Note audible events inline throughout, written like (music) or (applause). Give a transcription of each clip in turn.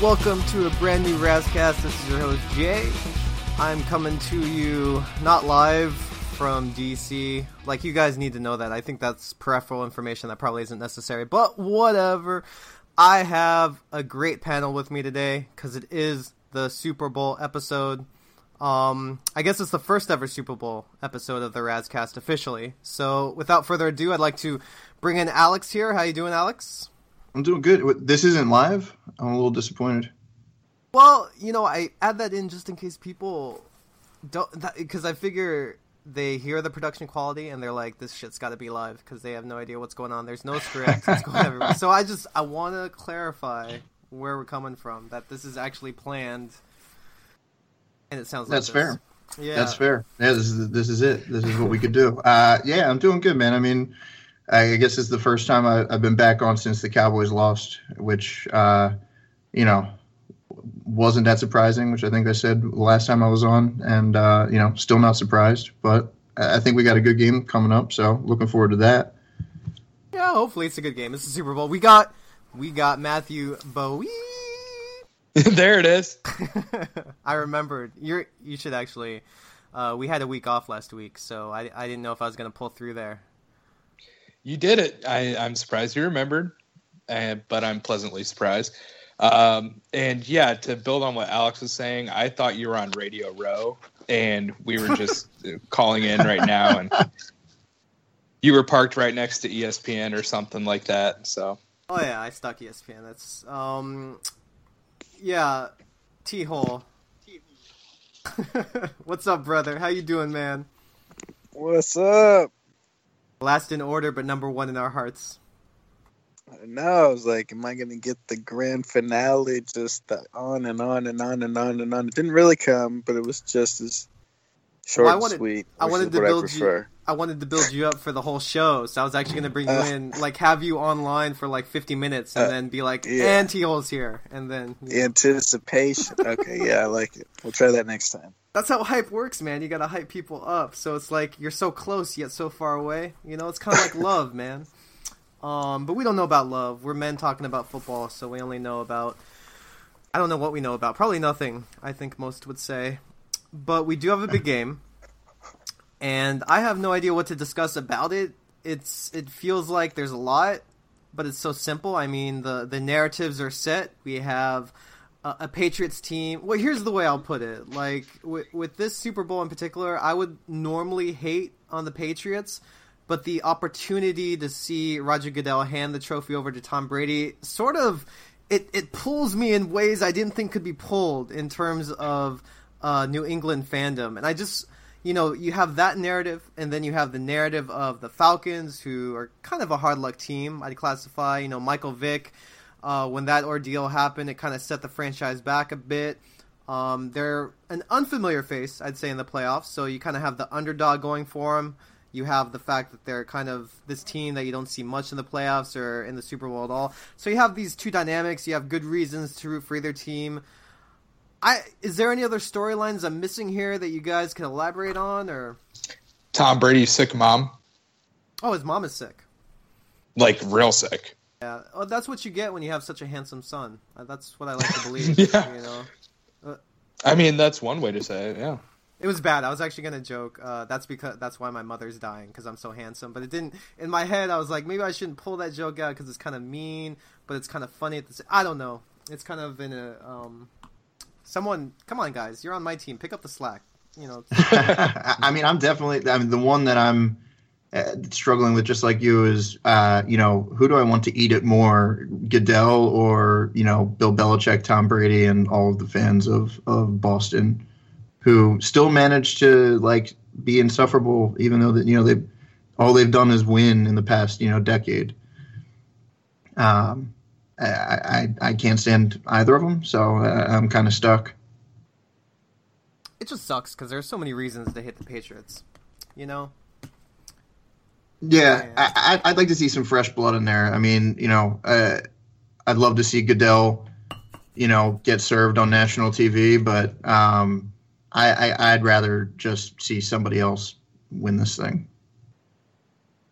welcome to a brand new Razzcast. This is your host Jay. I'm coming to you not live from DC. Like you guys need to know that. I think that's peripheral information that probably isn't necessary, but whatever. I have a great panel with me today because it is the Super Bowl episode. Um, I guess it's the first ever Super Bowl episode of the Razzcast officially. So, without further ado, I'd like to bring in Alex here. How you doing, Alex? I'm doing good. This isn't live. I'm a little disappointed. Well, you know, I add that in just in case people don't, because I figure they hear the production quality and they're like, "This shit's got to be live," because they have no idea what's going on. There's no script. it's going (laughs) everywhere. So I just I want to clarify where we're coming from. That this is actually planned, and it sounds that's like fair. Yeah, that's fair. Yeah, this is this is it. This is what we could do. Uh, yeah, I'm doing good, man. I mean. I guess it's the first time I, have been back on since the Cowboys lost, which uh, you know wasn't that surprising. Which I think I said the last time I was on, and uh, you know still not surprised. But I think we got a good game coming up, so looking forward to that. Yeah, hopefully it's a good game. It's the Super Bowl. We got we got Matthew Bowie. (laughs) there it is. (laughs) I remembered. You're you should actually. Uh, we had a week off last week, so I, I didn't know if I was going to pull through there. You did it. I, I'm surprised you remembered, and, but I'm pleasantly surprised. Um, and yeah, to build on what Alex was saying, I thought you were on Radio Row, and we were just (laughs) calling in right now, and you were parked right next to ESPN or something like that. So. Oh yeah, I stuck ESPN. That's um, yeah, Tehol. (laughs) What's up, brother? How you doing, man? What's up? Last in order, but number one in our hearts. I know. I was like, am I going to get the grand finale just on and on and on and on and on? It didn't really come, but it was just as short well, I wanted, and sweet. I wanted to build I you. I wanted to build you up for the whole show, so I was actually going to bring you uh, in, like have you online for like 50 minutes, and uh, then be like, yeah. "And here," and then anticipation. okay, yeah, I like it. We'll try that next time that's how hype works, man. You gotta hype people up. So it's like you're so close yet so far away. You know, it's kind of like (laughs) love, man. Um, but we don't know about love. We're men talking about football, so we only know about. I don't know what we know about. Probably nothing. I think most would say. But we do have a big (laughs) game, and I have no idea what to discuss about it. It's it feels like there's a lot, but it's so simple. I mean, the the narratives are set. We have a, Patriots team. Well, here's the way I'll put it. Like with, with this Super Bowl in particular, I would normally hate on the Patriots, but the opportunity to see Roger Goodell hand the trophy over to Tom Brady sort of it, it pulls me in ways I didn't think could be pulled in terms of uh, New England fandom, and I just you know, you have that narrative, and then you have the narrative of the Falcons, who are kind of a hard luck team. I'd classify, you know, Michael Vick, uh, when that ordeal happened, it kind of set the franchise back a bit. Um, they're an unfamiliar face, I'd say, in the playoffs. So you kind of have the underdog going for them. You have the fact that they're kind of this team that you don't see much in the playoffs or in the Super Bowl at all. So you have these two dynamics. You have good reasons to root for either team. I is there any other storylines I'm missing here that you guys can elaborate on or? Tom Brady's sick mom. Oh, his mom is sick. Like real sick. Yeah, well, that's what you get when you have such a handsome son. Uh, that's what I like to (laughs) believe. yeah. You know. Uh, I mean, that's one way to say it. Yeah. It was bad. I was actually gonna joke. Uh, that's because that's why my mother's dying because I'm so handsome. But it didn't. In my head, I was like, maybe I shouldn't pull that joke out because it's kind of mean, but it's kind of funny at the. I don't know. It's kind of in a. Um, someone, come on, guys, you're on my team. Pick up the slack. You know. (laughs) (laughs) I mean, I'm definitely. I mean, the one that I'm uh, struggling with just like you is uh, you know who do I want to eat it more Goodell or you know Bill Belichick Tom Brady and all of the fans of of Boston who still manage to like be insufferable even though that you know they all they've done is win in the past you know decade um I I, I can't stand either of them so uh, I'm kind of stuck it just sucks because there's so many reasons to hit the Patriots you know yeah, I, would like to see some fresh blood in there. I mean, you know, uh, I'd love to see Goodell, you know, get served on national TV, but um, I, I, would rather just see somebody else win this thing.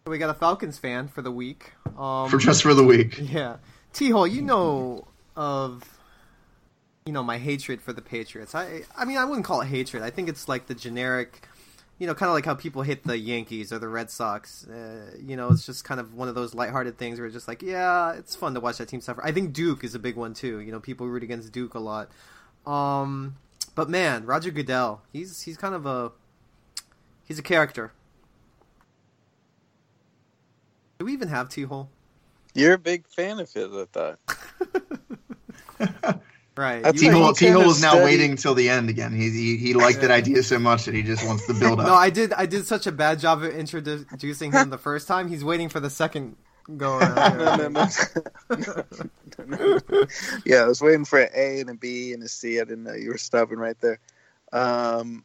We got a Falcons fan for the week. Um, for just for the week. (laughs) Yeah, Tehol, you know of you know my hatred for the Patriots. I I mean I wouldn't call it hatred. I think it's like the generic, you know, kind of like how people hit the Yankees or the Red Sox. Uh, you know, it's just kind of one of those lighthearted things where it's just like, yeah, it's fun to watch that team suffer. I think Duke is a big one too. You know, people root against Duke a lot. Um, but man, Roger Goodell, he's he's kind of a he's a character. Do we even have Tehol? You're a big fan of his, I thought. (laughs) right. Tehol is now study. waiting until the end again. He he, he liked that idea so much that he just wants to build (laughs) up. no, I did I did such a bad job of introducing him the first time. He's waiting for the second go around. (laughs) no, no, no. yeah, I was waiting for an A and a B and a C. I didn't know you were stopping right there. Um,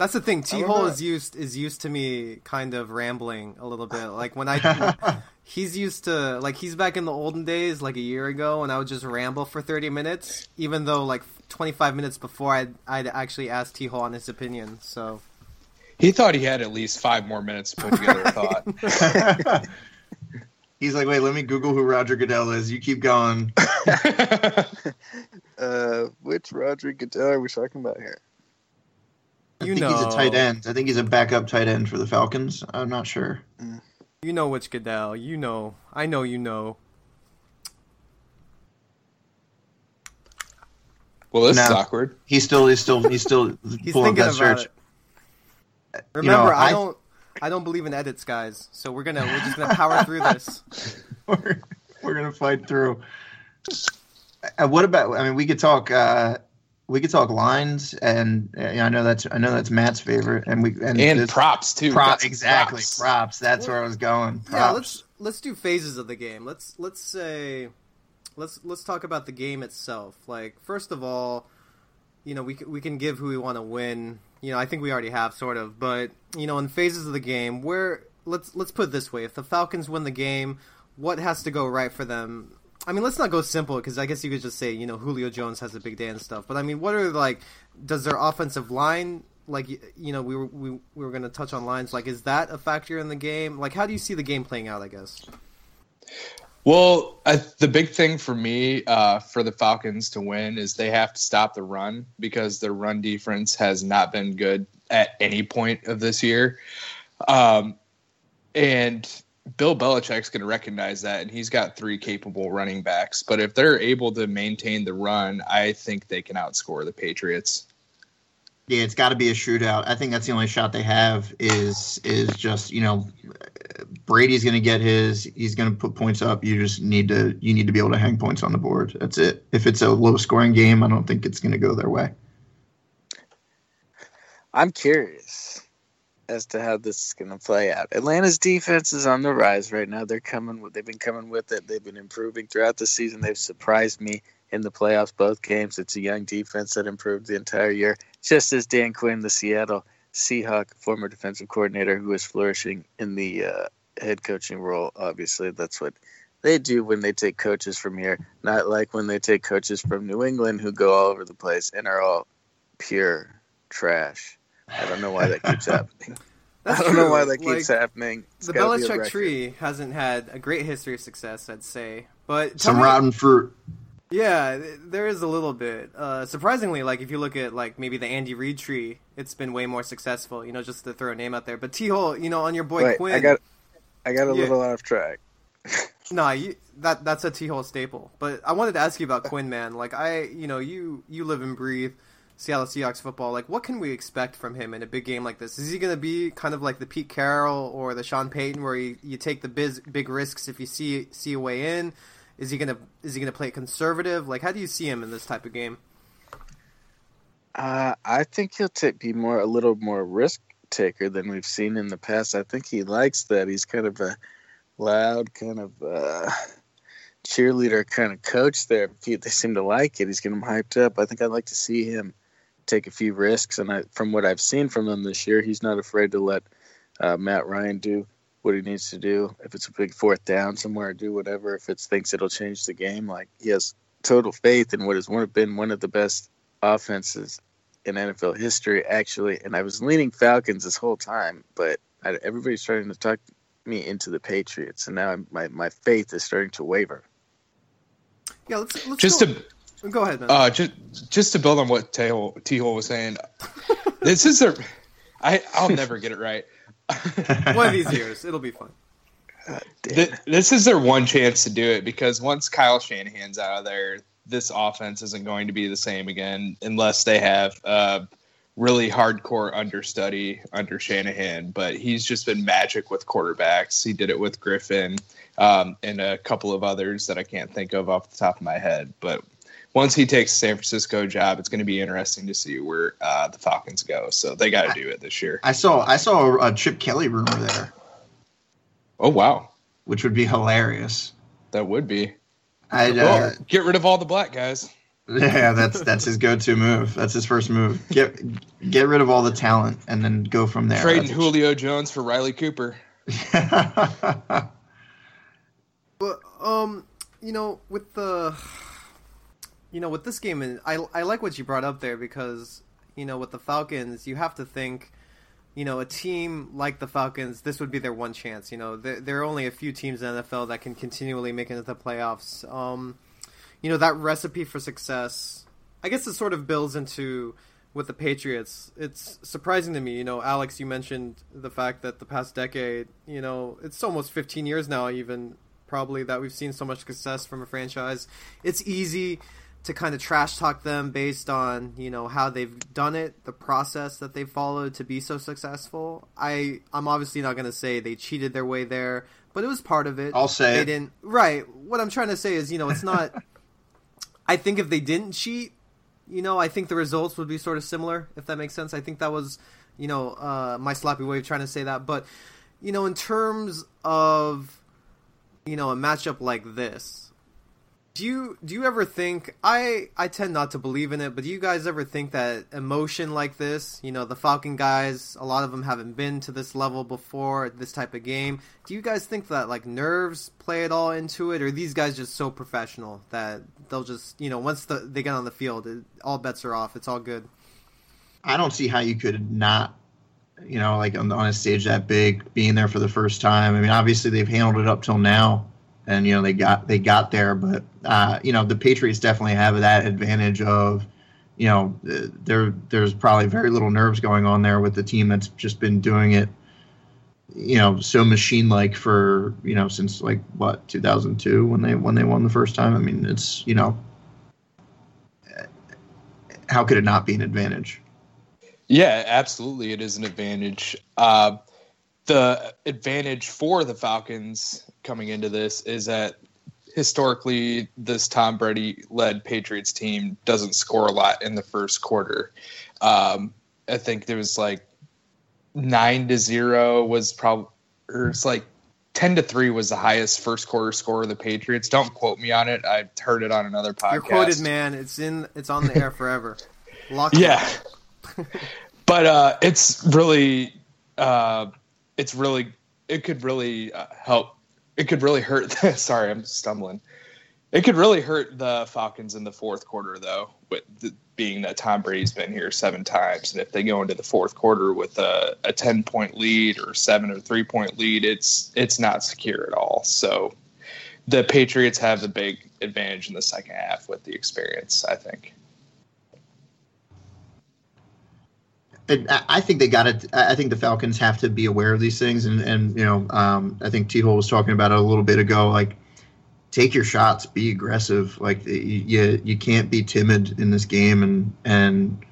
that's the thing. Tehol is used is used to me kind of rambling a little bit. (laughs) Like when I he's used to like he's back in the olden days, like a year ago, and I would just ramble for thirty minutes, even though like twenty five minutes before I'd I'd actually asked Tehol on his opinion. So he thought he had at least five more minutes to put together a (laughs) thought. (laughs) He's like, wait, let me Google who Roger Goodell is. You keep going. uh, which Roger Goodell are we talking about here? I you think know. he's a tight end. I think he's a backup tight end for the Falcons. I'm not sure. Mm. You know which Goodell. You know. I know you know. Well, this now, is awkward. He's still he's still he's still (laughs) he's pulling that search. It. Remember, you know, I, I, don't I don't believe in edits, guys. So we're gonna we're just gonna power through this. (laughs) we're, we're gonna fight through. Uh, what about? I mean, we could talk. Uh, we could talk lines, and uh, I know that's I know that's Matt's favorite, and we and, and props too. Prop, exactly, props. props. That's where I was going. Props. Yeah, let's let's do phases of the game. Let's let's say let's let's talk about the game itself. Like first of all, you know we we can give who we want to win. You know I think we already have sort of, but you know in phases of the game where let's let's put it this way: if the Falcons win the game, what has to go right for them I mean, let's not go simple because I guess you could just say, you know, Julio Jones has a big day and stuff. But I mean, what are like? Does their offensive line like you know we were we, we were going to touch on lines like is that a factor in the game? Like, how do you see the game playing out? I guess. Well, I, the big thing for me uh, for the Falcons to win is they have to stop the run because their run defense has not been good at any point of this year. Um, and Bill Belichick's going to recognize that, and he's got three capable running backs. But if they're able to maintain the run, I think they can outscore the Patriots. Yeah, it's got to be a shootout. I think that's the only shot they have is is just you know Brady's going to get his. He's going to put points up. You just need to you need to be able to hang points on the board. That's it. If it's a low scoring game, I don't think it's going to go their way. I'm curious as to how this is going to play out. Atlanta's defense is on the rise right now. They're coming. They've been coming with it. They've been improving throughout the season. They've surprised me in the playoffs both games. It's a young defense that improved the entire year, just as Dan Quinn, the Seattle Seahawk former defensive coordinator, who is flourishing in the uh, head coaching role. Obviously, that's what they do when they take coaches from here. Not like when they take coaches from New England who go all over the place and are all pure trash. I don't know why that keeps (laughs) happening. That's I don't true. know why that keeps like, happening. It's the Belichick tree hasn't had a great history of success, I'd say. But some me, rotten fruit. Yeah, there is a little bit. Uh, surprisingly, like if you look at like maybe the Andy Reid tree, it's been way more successful. You know, just to throw a name out there. But Tehol, you know, on your boy Wait, Quinn, I got, I got a yeah. little off track. (laughs) nah, you, that that's a Tehol staple. But I wanted to ask you about Quinn, man. Like I, you know, you you live and breathe Seattle Seahawks football. Like, what can we expect from him in a big game like this? Is he going to be kind of like the Pete Carroll or the Sean Payton, where you, you take the biz, big risks if you see see a way in? Is he gonna is he gonna play conservative? Like, how do you see him in this type of game? Uh, I think he'll t- be more a little more risk taker than we've seen in the past. I think he likes that. He's kind of a loud, kind of uh, cheerleader kind of coach there. They seem to like it. He's getting hyped up. I think I'd like to see him take a few risks. And I, from what I've seen from him this year, he's not afraid to let uh, Matt Ryan do what he needs to do. If it's a big fourth down somewhere, do whatever. If it thinks it'll change the game, like he has total faith in what has one, been one of the best offenses in NFL history, actually. And I was leaning Falcons this whole time, but I, everybody's starting to talk me into the Patriots, and now my my faith is starting to waver. Yeah, let's, let's Just go. to go ahead, man. uh, just just to build on what Tehol was saying, this is a I I'll never get it right. (laughs) One of these years, it'll be fun. Th- this is their one chance to do it because once Kyle Shanahan's out of there, this offense isn't going to be the same again unless they have a really hardcore understudy under Shanahan. But he's just been magic with quarterbacks. He did it with Griffin um, and a couple of others that I can't think of off the top of my head. But once he takes the San Francisco job, it's going to be interesting to see where uh, the Falcons go. So they got to do it this year. I saw I saw a Chip Kelly rumor there, Oh wow, which would be hilarious. that would be. I uh, Well, get rid of all the black guys. yeah, that's that's his go-to move. That's his first move. Get get rid of all the talent and then go from there. Trading That's- Julio Jones for Riley Cooper. (laughs) But um, you know, with the, you know, with this game, and I I like what you brought up there because you know with the Falcons, you have to think, you know, a team like the Falcons, this would be their one chance. You know, there, there are only a few teams in NFL that can continually make it into the playoffs. Um, you know, that recipe for success, I guess it sort of builds into with the Patriots. It's surprising to me, you know, Alex, you mentioned the fact that the past decade, you know, it's almost 15 years now, even probably that we've seen so much success from a franchise. It's easy to kind of trash talk them based on you know how they've done it, the process that they followed to be so successful. I I'm obviously not going to say they cheated their way there, but it was part of it. I'll say they it. didn't. Right. What I'm trying to say is, you know, it's not. (laughs) I think if they didn't cheat, you know, I think the results would be sort of similar, if that makes sense. I think that was, you know, uh, my sloppy way of trying to say that. But, you know, in terms of, you know, a matchup like this, do you do you ever think I I tend not to believe in it, but do you guys ever think that emotion like this, you know, the Falcon guys, a lot of them haven't been to this level before, this type of game. Do you guys think that like nerves play it all into it, or these guys just so professional that they'll just you know once the, they get on the field, it, all bets are off. It's all good. I don't see how you could not, you know, like on, on a stage that big, being there for the first time. I mean, obviously they've handled it up till now, and you know they got they got there, but uh, you know the Patriots definitely have that advantage of, you know, there there's probably very little nerves going on there with the team that's just been doing it, you know, so machine like for you know since like what 2002 when they when they won the first time. I mean, it's you know. How could it not be an advantage? Yeah, absolutely, it is an advantage. Uh, the advantage for the Falcons coming into this is that historically, this Tom Brady led Patriots team doesn't score a lot in the first quarter. Um, I think there was like nine to zero was probably, or it's like 10 to 3 was the highest first quarter score of the Patriots. Don't quote me on it. I heard it on another podcast. You're quoted, man. It's in. It's on the air forever. (laughs) Lock Yeah. (laughs) but uh, it's really, uh, it's really, it could really uh, help. It could really hurt. (laughs) sorry, I'm stumbling. It could really hurt the Falcons in the fourth quarter, though, with the, being that Tom Brady's been here seven times, and if they go into the fourth quarter with a, a ten point lead or seven or three point lead, it's it's not secure at all. So the Patriots have the big advantage in the second half with the experience. I think. And I think they got it. I think the Falcons have to be aware of these things, and and you know, um, I think Tehol was talking about it a little bit ago. Like, take your shots, be aggressive. Like, you you can't be timid in this game, and and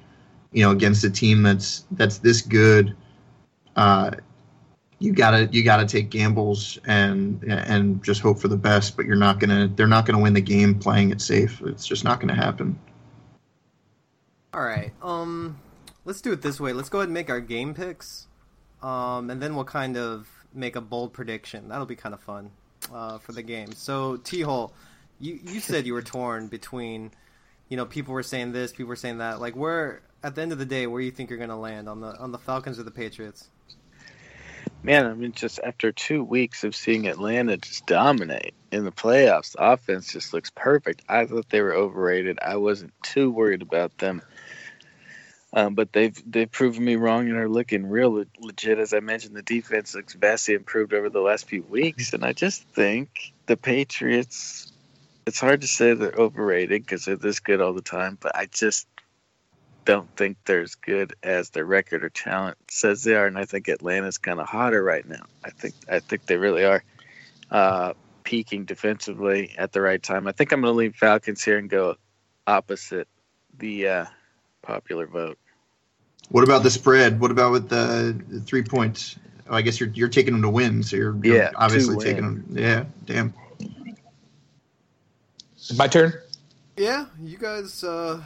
you know, against a team that's that's this good, uh, you gotta you gotta take gambles and and just hope for the best. But you're not gonna they're not gonna win the game playing it safe. It's just not gonna happen. All right. Um, let's do it this way. Let's go ahead and make our game picks, um, and then we'll kind of make a bold prediction. That'll be kind of fun uh, for the game. So, Tehol, you you said you were torn between, you know, people were saying this, people were saying that. Like, where at the end of the day, where do you think you're going to land on the on the Falcons or the Patriots? Man, I mean, just after two weeks of seeing Atlanta just dominate in the playoffs, the offense just looks perfect. I thought they were overrated. I wasn't too worried about them, um, but they've they've proven me wrong and are looking real le- legit. As I mentioned, the defense looks vastly improved over the last few weeks, and I just think the Patriots it's hard to say they're overrated because they're this good all the time, but I just don't think they're as good as their record or talent says they are, and I think Atlanta's kind of hotter right now. I think I think they really are uh, peaking defensively at the right time. I think I'm going to leave Falcons here and go opposite the uh, popular vote. What about the spread? What about with the, the three points? Oh, I guess you're you're taking them to win, so you're, you're Yeah, obviously taking them. Yeah, damn. My turn. Yeah, you guys, uh,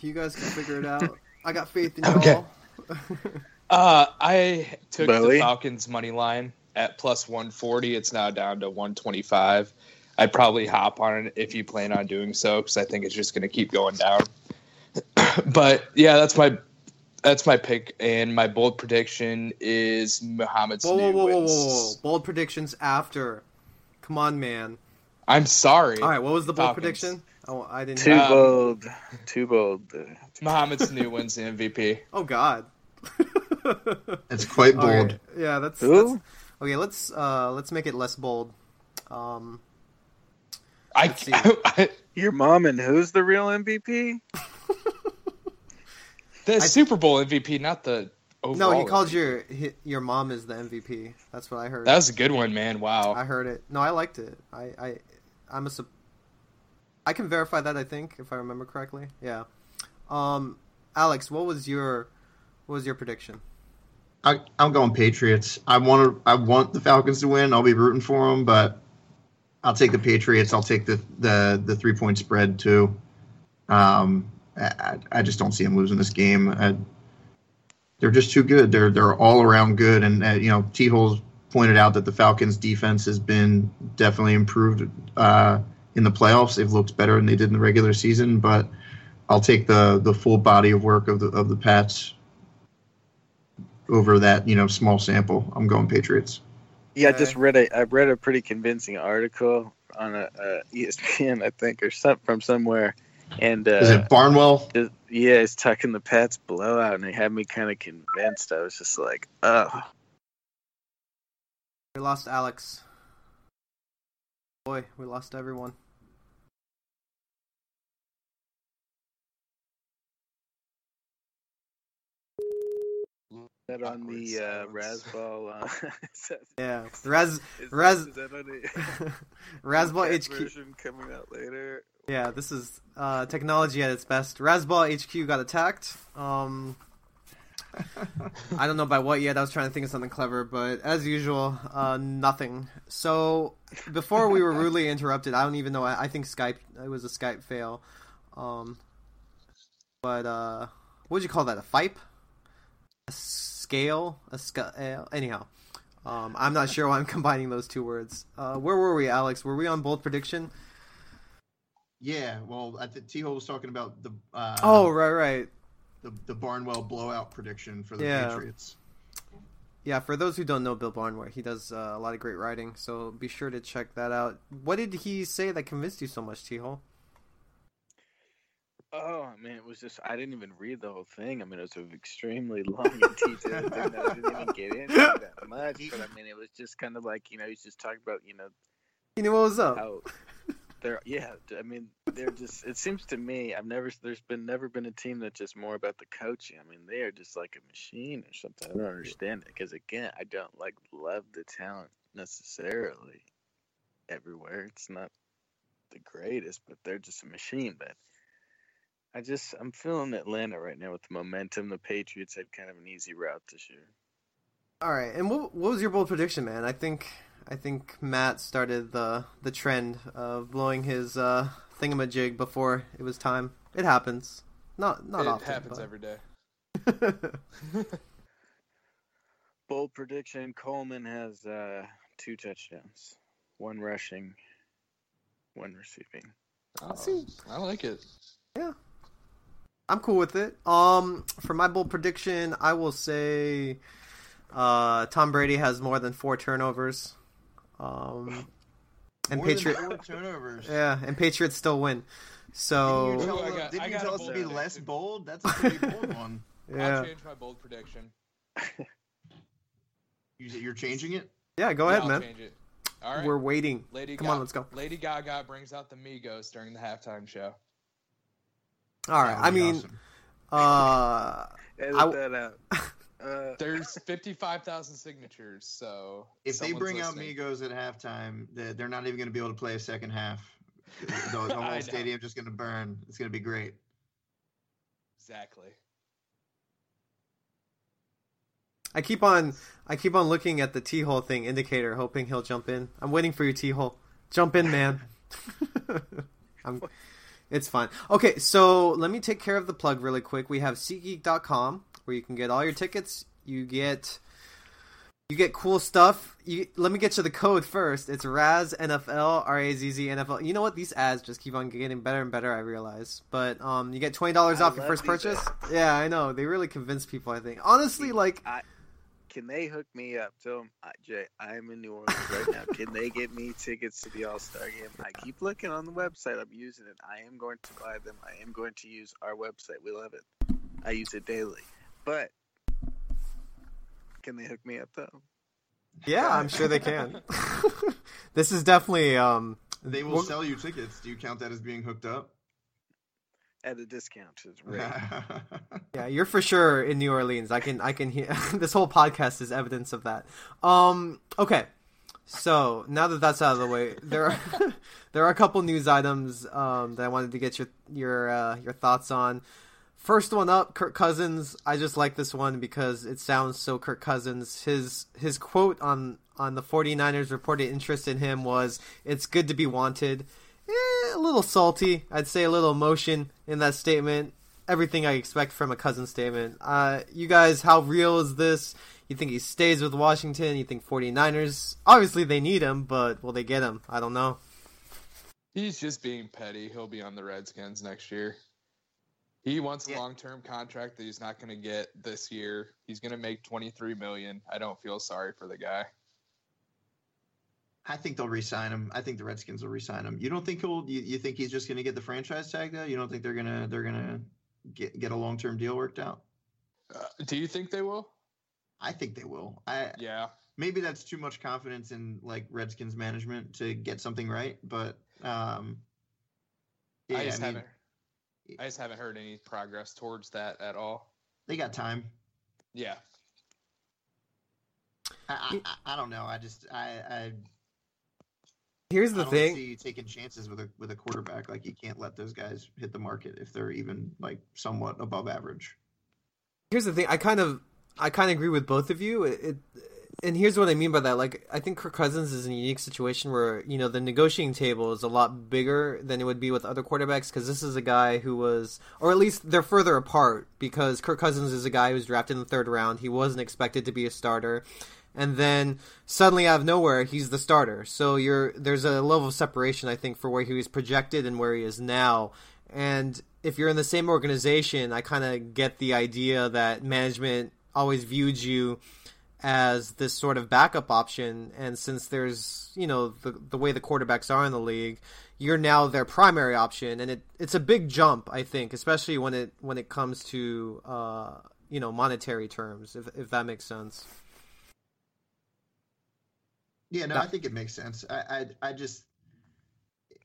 you guys can figure it out. I got faith in (laughs) y'all. Okay. (laughs) Uh, I took Bowie? the Falcons money line at plus 140. It's now down to 125. I'd probably hop on it if you plan on doing so because I think it's just going to keep going down. (laughs) but yeah, that's my that's my pick, and my bold prediction is Muhammad's whoa, whoa, new whoa, whoa, whoa, wins. whoa! Bold predictions after. Come on, man. I'm sorry, All right, what was the bold Falcons. prediction? Oh, I didn't. Too Um, bold, too bold. Uh, Mohamed Sanu wins the MVP. Oh God. (laughs) it's quite bold. Okay, Yeah, that's, Who? that's okay. Let's uh let's make it less bold. Um, I, Let's see. (laughs) I Your mom and who's the real MVP? The Super Bowl MVP, not the overall. no, he called MVP. your your mom is the MVP. That's what I heard. That was a good one, man. Wow. I heard it. No, I liked it. I I I'm a. sup- I can verify that. I think if I remember correctly. Yeah. Um, Alex, what was your what was your prediction? I, I'm going Patriots. I want to. I want the Falcons to win. I'll be rooting for them, but I'll take the Patriots. I'll take the the, the three point spread too. Um, I, I just don't see them losing this game. I, they're just too good. They're they're all around good, and uh, you know Tehol's pointed out that the Falcons defense has been definitely improved uh, in the playoffs. They've looked better than they did in the regular season, but I'll take the the full body of work of the of the Pats over that you know small sample. I'm going Patriots. Yeah, I just read a I read a pretty convincing article on a, a ESPN, I think, or some from somewhere, and uh, Is it Barnwell? it- yeah, it's talking the Pats blowout, and it had me kind of convinced. I was just like, oh, We lost Alex. Boy, we lost everyone. That on the uh, silence. Razzball. Uh, (laughs) (laughs) that- Yeah, Raz is Raz- is that on the (laughs) Razzball HQ. version coming out later? Yeah, this is uh, technology at its best. Razzball HQ got attacked. Um, I don't know by what yet. I was trying to think of something clever, but as usual, uh, nothing. So before we were rudely interrupted, I don't even know. I, I think Skype it was a Skype fail. Um, but uh, what would you call that? A fipe? A scale? A scale? Anyhow. Um, I'm not sure why I'm (laughs) combining those two words. Uh, where were we, Alex? Were we on bold prediction? Yeah. Well, I think Tehol was talking about the uh, Oh, right, right. the the Barnwell blowout prediction for the Yeah. Patriots. Yeah, for those who don't know Bill Barnwell, he does uh, a lot of great writing, so be sure to check that out. What did he say that convinced you so much, T Oh man, it was just I didn't even read the whole thing. I mean, it was an extremely long and detailed (laughs) thing that I didn't even get into that much. But I mean, it was just kind of like you know he's just talking about you know He knew what was up. how they're yeah. I mean, they're just. It seems to me I've never there's been never been a team that's just more about the coaching. I mean, they are just like a machine or something. I don't understand it because again, I don't like love the talent necessarily everywhere. It's not the greatest, but they're just a machine. But I just I'm feeling Atlanta right now with the momentum. The Patriots had kind of an easy route this year. All right, and what, what was your bold prediction, man? I think I think Matt started the the trend of blowing his uh, thingamajig before it was time. It happens. Not not it often. happens but- every day. (laughs) Bold prediction: Coleman has uh, two touchdowns, one rushing, one receiving. Oh, I like it. I'm cool with it. Um, for my bold prediction, I will say, uh, Tom Brady has more than four turnovers. Um, and More than Patriot, turnovers. yeah, and Patriots still win. So Didn't you tell, Ooh, I got- didn't you tell us to bold be less bold? That's a pretty bold (laughs) one. yeah, I'll change my bold prediction. You, you're changing it. yeah. Go Yeah, ahead, I'll man. change it. All right. We're waiting. Lady Come Ga- on, let's go. Lady Gaga brings out the Migos during the halftime show. All right. I mean, awesome. uh, (laughs) Edit I- that out. (laughs) Uh, There's (laughs) 55,000 signatures, so if they someone's bring out. Migos at halftime, they're, they're not even going to be able to play a second half. The, the whole stadium just going to burn. It's going to be great. exactly. I keep on, I keep on looking at the Tehol thing indicator, hoping he'll jump in. I'm waiting for you, Tehol. Jump in, man. I'm, it's fine. Okay, so let me take care of the plug really quick. We have SeatGeek.com where you can get all your tickets. You get, you get cool stuff. You let me get you the code first. It's Raz NFL R A Z Z NFL. You know what? These ads just keep on getting better and better. I realize, but um, you get twenty dollars off your first purchase. Yeah, I know. They really convince people. I think honestly, like can they hook me up? Tell them, Jay, I'm in New Orleans right now. Can they get me tickets to the All Star game? I keep looking on the website. I'm using it. I am going to buy them. I am going to use our website. We love it. I use it daily. But can they hook me up though? Yeah, I'm sure they can. (laughs) this is definitely um They will we'll- sell you tickets. Do you count that as being hooked up? At a discount. It's (laughs) rate. yeah, you're for sure in New Orleans. I can I can hear (laughs) this whole podcast is evidence of that. Um okay. So, now that that's out of the way, there are (laughs) there are a couple news items um that I wanted to get your your uh, your thoughts on. First one up, Kirk Cousins. I just like this one because it sounds so Kirk Cousins. His his quote on on the 49ers reported interest in him was it's good to be wanted. Eh, a little salty. I'd say a little emotion in that statement. Everything I expect from a cousin statement. Uh, you guys, how real is this? You think he stays with Washington? You think 49ers? Obviously they need him, but will they get him? I don't know. He's just being petty. He'll be on the Redskins next year. He wants a Yeah. long-term contract that he's not going to get this year. He's going to make 23 million. I don't feel sorry for the guy. I think they'll re-sign him. I think the Redskins will re-sign him. You don't think he'll? You, you think he's just going to get the franchise tag though? You don't think they're gonna they're gonna get get a long term deal worked out? Uh, do you think they will? I think they will. I Yeah. maybe that's too much confidence in like Redskins management to get something right, but um, yeah, I just I mean, haven't. I just haven't heard any progress towards that at all. they got time. Yeah. I, I, I don't know. I just I I, Here's the thing. see you taking chances with a with a quarterback. Like you can't let those guys hit the market if they're even like somewhat above average. here's the thing. I kind of, I kind of agree with both of you. It, it, and here's what I mean by that. Like, I think Kirk Cousins is in a unique situation where you know the negotiating table is a lot bigger than it would be with other quarterbacks because this is a guy who was, or at least they're further apart because Kirk Cousins is a guy who was drafted in the third round. He wasn't expected to be a starter. And then suddenly out of nowhere, he's the starter. So you're there's a level of separation, I think, for where he was projected and where he is now. And if you're in the same organization, I kind of get the idea that management always viewed you as this sort of backup option. And since there's, you know, the, the way the quarterbacks are in the league, you're now their primary option. And it, it's a big jump, I think, especially when it, when it comes to, uh, you know, monetary terms, if, if that makes sense. Yeah, no, I think it makes sense. I, I, I just,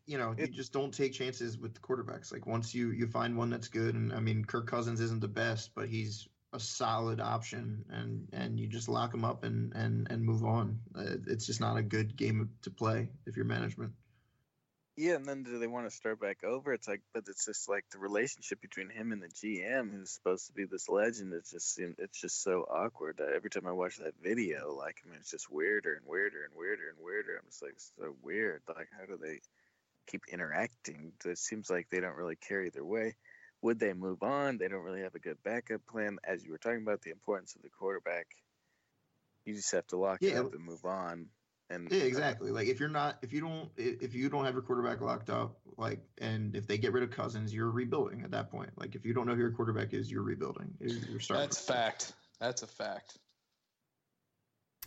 you know, you just don't take chances with the quarterbacks. Like once you you find one that's good, and I mean, Kirk Cousins isn't the best, but he's a solid option, and and you just lock him up and and and move on. Uh, it's just not a good game to play if you're management. Yeah, and then do they want to start back over? It's like, but it's just like the relationship between him and the GM, who's supposed to be this legend. It just it's just so awkward. Uh, every time I watch that video, like I mean, it's just weirder and weirder and weirder and weirder. I'm just like, so weird. Like, how do they keep interacting? It seems like they don't really care either way. Would they move on? They don't really have a good backup plan. As you were talking about the importance of the quarterback, you just have to lock it Yeah. up and move on. And Yeah, exactly. Like if you're not, if you don't, if you don't have your quarterback locked up, like, and if they get rid of Cousins, you're rebuilding at that point. Like if you don't know who your quarterback is, you're rebuilding. You're you're starting. That's fact. That's a fact.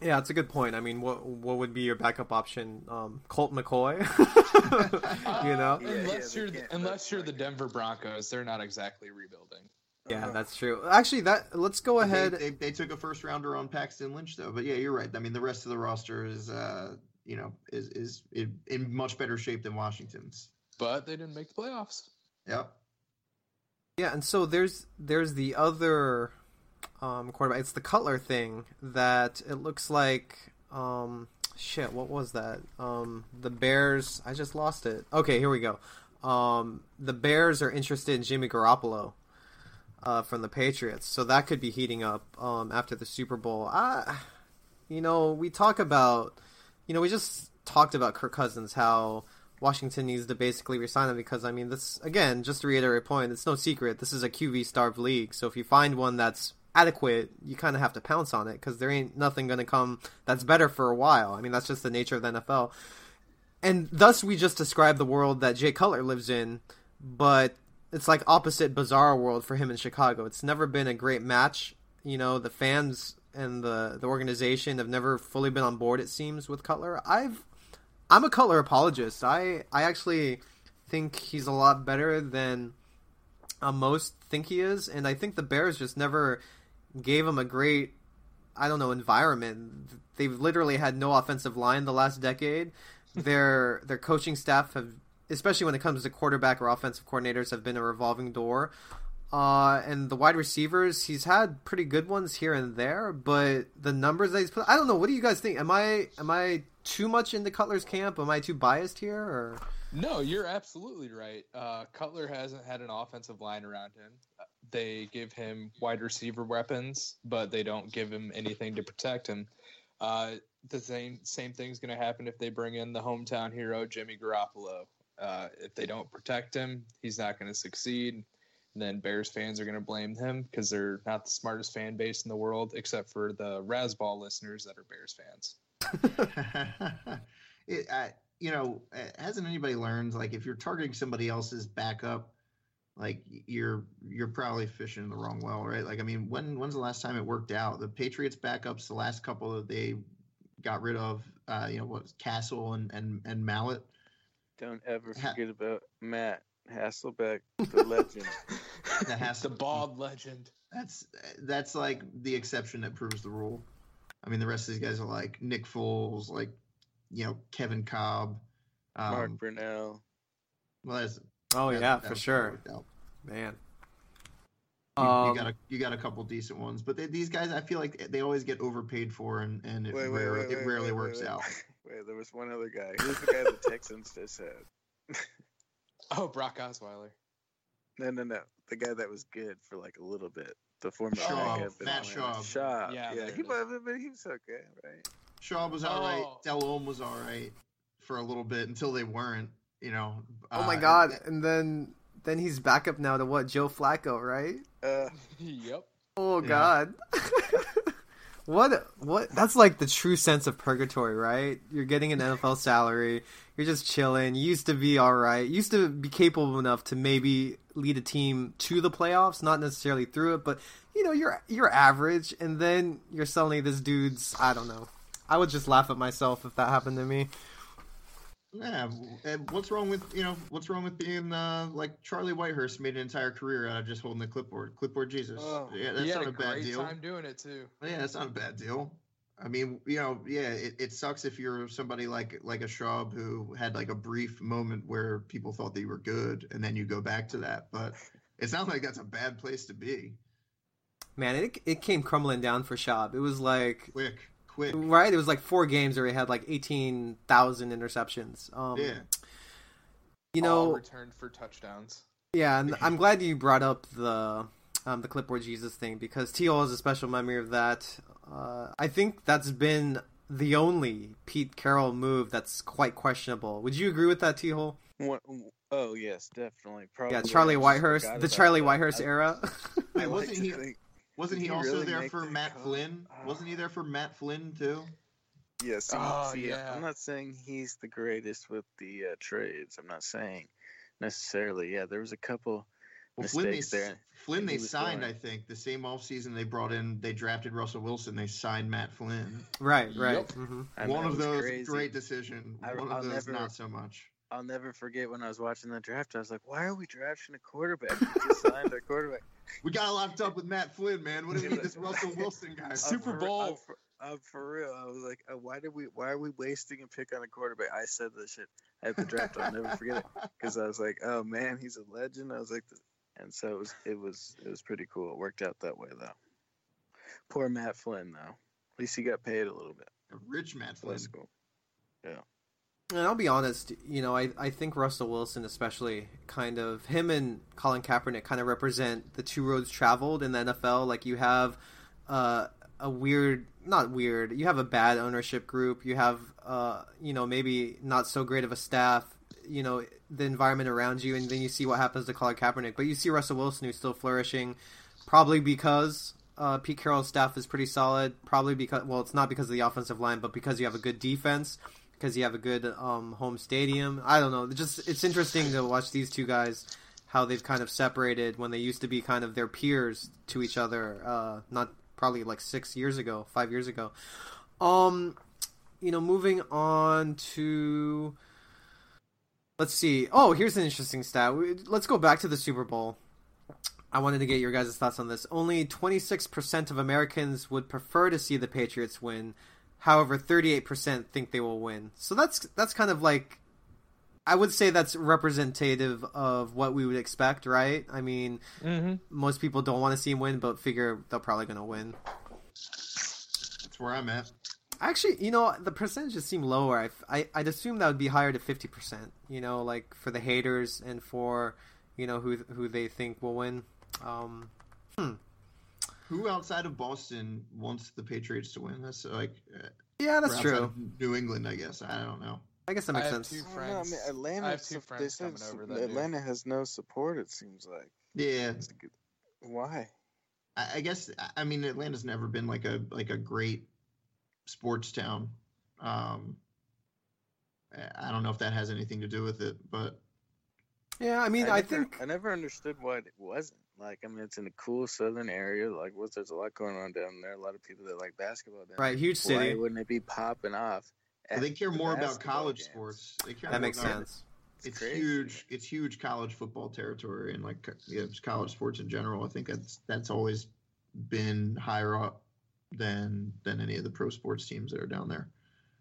Yeah, it's a good point. I mean, what what would be your backup option? Um, Colt McCoy, (laughs) you know? Yeah, unless yeah, you're they can't- unless you're the Denver Broncos, they're not exactly rebuilding. Yeah, that's true. Actually, that let's go They- ahead. They, they, took a first rounder on Paxton Lynch though, but yeah, you're right. I mean, the rest of the roster is uh, you know, is is in, in much better shape than Washington's. But they didn't make the playoffs. Yep. Yeah, and so there's there's the other um, quarterback. It's the Cutler thing that it looks like. Um, shit, what was that? Um, the Bears. I just lost it. Okay, here we go. Um, the Bears are interested in Jimmy Garoppolo uh, from the Patriots, so that could be heating up um, after the Super Bowl. I, you know, we talk about, you know, we just talked about Kirk Cousins how Washington needs to basically resign him because I mean this again, just to reiterate a point, it's no secret this is a QB starved league. So if you find one that's adequate, you kind of have to pounce on it because there ain't nothing going to come that's better for a while. I mean that's just the nature of the NFL. And thus we just described the world that Jay Cutler lives in, but it's like opposite bizarre world for him in Chicago. It's never been a great match. You know, the fans and the the organization have never fully been on board. It seems with Cutler. I've I'm a Cutler apologist. I I actually think he's a lot better than uh, most think he is, and I think the Bears just never gave him a great I don't know environment. They've literally had no offensive line the last decade. their their coaching staff have, especially when it comes to quarterback or offensive coordinators, have been a revolving door. Uh, and the wide receivers, he's had pretty good ones here and there, but the numbers that he's put, I don't know. What do you guys think? Am I am I too much in the Cutler's camp? Am I too biased here? Or no, you're absolutely right. Uh, Cutler hasn't had an offensive line around him. They give him wide receiver weapons, but they don't give him anything to protect him. Uh, the same same thing's going to happen if they bring in the hometown hero Jimmy Garoppolo. Uh, if they don't protect him, he's not going to succeed then Bears fans are going to blame him because they're not the smartest fan base in the world, except for the Razzball listeners that are Bears fans. (laughs) it, I, you know, hasn't anybody learned like if you're targeting somebody else's backup, like you're you're probably fishing in the wrong well, right? Like I mean, when when's the last time it worked out? The Patriots backups, the last couple that they got rid of, uh, you know, what was Cassel and and and Mallett. Don't ever forget about Matt Hasselbeck, the legend. (laughs) the, Hassel- the bald legend. That's that's like the exception that proves the rule. I mean, the rest of these guys are like Nick Foles, like you know Kevin Kolb, um, Mark Brunell. Well, that's oh that, yeah, for sure, man. You, um, you, got a you got a couple decent ones, but they, these guys, I feel like they always get overpaid for, and and it, wait, wait, rare, wait, it rarely works out. (laughs) Wait, there was one other guy. Who's the guy the Texans just had? (laughs) Oh, Brock Osweiler. No, no, no. The guy that was good for like a little bit. The former Schaub, Matt Schaub. Schaub. Yeah, yeah. He, but he was okay, right? Schaub was all right. Oh. Delhomme was all right for a little bit until they weren't. You know. Oh uh, my God! And then then he's back up now to what Joe Flacco, right? Uh, (laughs) yep. Oh God. (laughs) What what that's like the true sense of purgatory, right? You're getting an NFL salary, you're just chilling. You used to be all right. You used to be capable enough to maybe lead a team to the playoffs, not necessarily through it, but you know, you're you're average and then you're suddenly this dude's I don't know. I would just laugh at myself if that happened to me. Yeah, what's wrong with you know what's wrong with being uh, like Charlie Whitehurst made an entire career out of just holding the clipboard, clipboard Jesus. Oh, yeah, that's not a, a bad deal. Time doing it too. Yeah, that's not a bad deal. I mean, you know, yeah, it, it sucks if you're somebody like like a Schaub who had like a brief moment where people thought they were good, and then you go back to that. But it's not like that's a bad place to be. Man, it it came crumbling down for Schaub. It was like quick quick. Right? It was like four games where he had like 18,000 interceptions. Um, yeah. You know, All returned for touchdowns. Yeah, and I'm glad you brought up the um, the clipboard Jesus thing because Teal has a special memory of that. Uh, I think that's been the only Pete Carroll move that's quite questionable. Would you agree with that, Teal? Oh yes, definitely. Probably. Yeah, Charlie Whitehurst, the Charlie Whitehurst era. (laughs) Wait, wasn't he? Wasn't he, he also really there for Matt Flynn? Oh. Wasn't he there for Matt Flynn too? Yes. oh, see, yeah. I'm not saying he's the greatest with the uh, trades. I'm not saying necessarily. Yeah, there was a couple well, Flynn they, there. Flynn they signed, going. I think, the same off season they brought in. They drafted Russell Wilson. They signed Matt Flynn. Right, right. Yep. Mm-hmm. One of those crazy. great decision. One of I'll those never, not so much. I'll never forget when I was watching the draft. I was like, "Why are we drafting a quarterback? We just signed a quarterback." We got locked up with Matt Flynn, man. What do we need this Russell Wilson guy? Super Bowl. For, Uh, for real, I was like, uh, why did we? Why are we wasting a pick on a quarterback? I said this shit at the draft. I'll never forget it because I was like, oh man, he's a legend. I was like, and so it was, it was, it was pretty cool. It worked out that way though. Poor Matt Flynn though. At least he got paid a little bit. A rich Matt Flynn. That's cool. Yeah. And I'll be honest, you know, I, I think Russell Wilson, especially, kind of him and Colin Kaepernick, kind of represent the two roads traveled in the NFL. Like you have uh, a weird, not weird, you have a bad ownership group. You have, uh, you know, maybe not so great of a staff. You know, the environment around you, and then you see what happens to Colin Kaepernick. But you see Russell Wilson, who's still flourishing, probably because uh, Pete Carroll's staff is pretty solid. Probably because, well, it's not because of the offensive line, but because you have a good defense because you have a good um, home stadium. I don't know. It's just it's interesting to watch these two guys how they've kind of separated when they used to be kind of their peers to each other. Uh, not probably like six years ago, five years ago. Um, you know, moving on to let's see. Oh, here's an interesting stat. Let's go back to the Super Bowl. I wanted to get your guys' thoughts on this. Only 26% of Americans would prefer to see the Patriots win. However, 38% think they will win. So that's that's kind of like I would say that's representative of what we would expect, right? I mean, Mm-hmm. most people don't want to see him win, but figure they're probably going to win. That's where I'm at. Actually, you know, the percentages seem lower. I, I, I'd assume that would be higher to 50%, you know, like for the haters and for, you know, who who they think will win. Um, hmm. Who outside of Boston wants the Patriots to win? That's like uh, Yeah, that's true. New England, I guess. I don't know. I guess that I makes have sense. two I don't know, I friends. mean, Atlanta. I have two friends said coming over that do. Atlanta has no support. It seems like. Yeah, It's good- Why? I, I guess. I mean, Atlanta's never been like a like a great sports town. Um, I I don't know if that has anything to do with it, but Yeah, I mean, I, never, think I never understood why it wasn't. Like, I mean, it's in a cool southern area. Like, what? There's a lot going on down there. A lot of people that like basketball down right, huge there. Why city. wouldn't it be popping off? Well, at they care the more about college games? sports. They care That makes about- sense. It's crazy. huge. It's huge college football territory and like yeah, it's college sports in general. I think that's that's always been higher up than than any of the pro sports teams that are down there.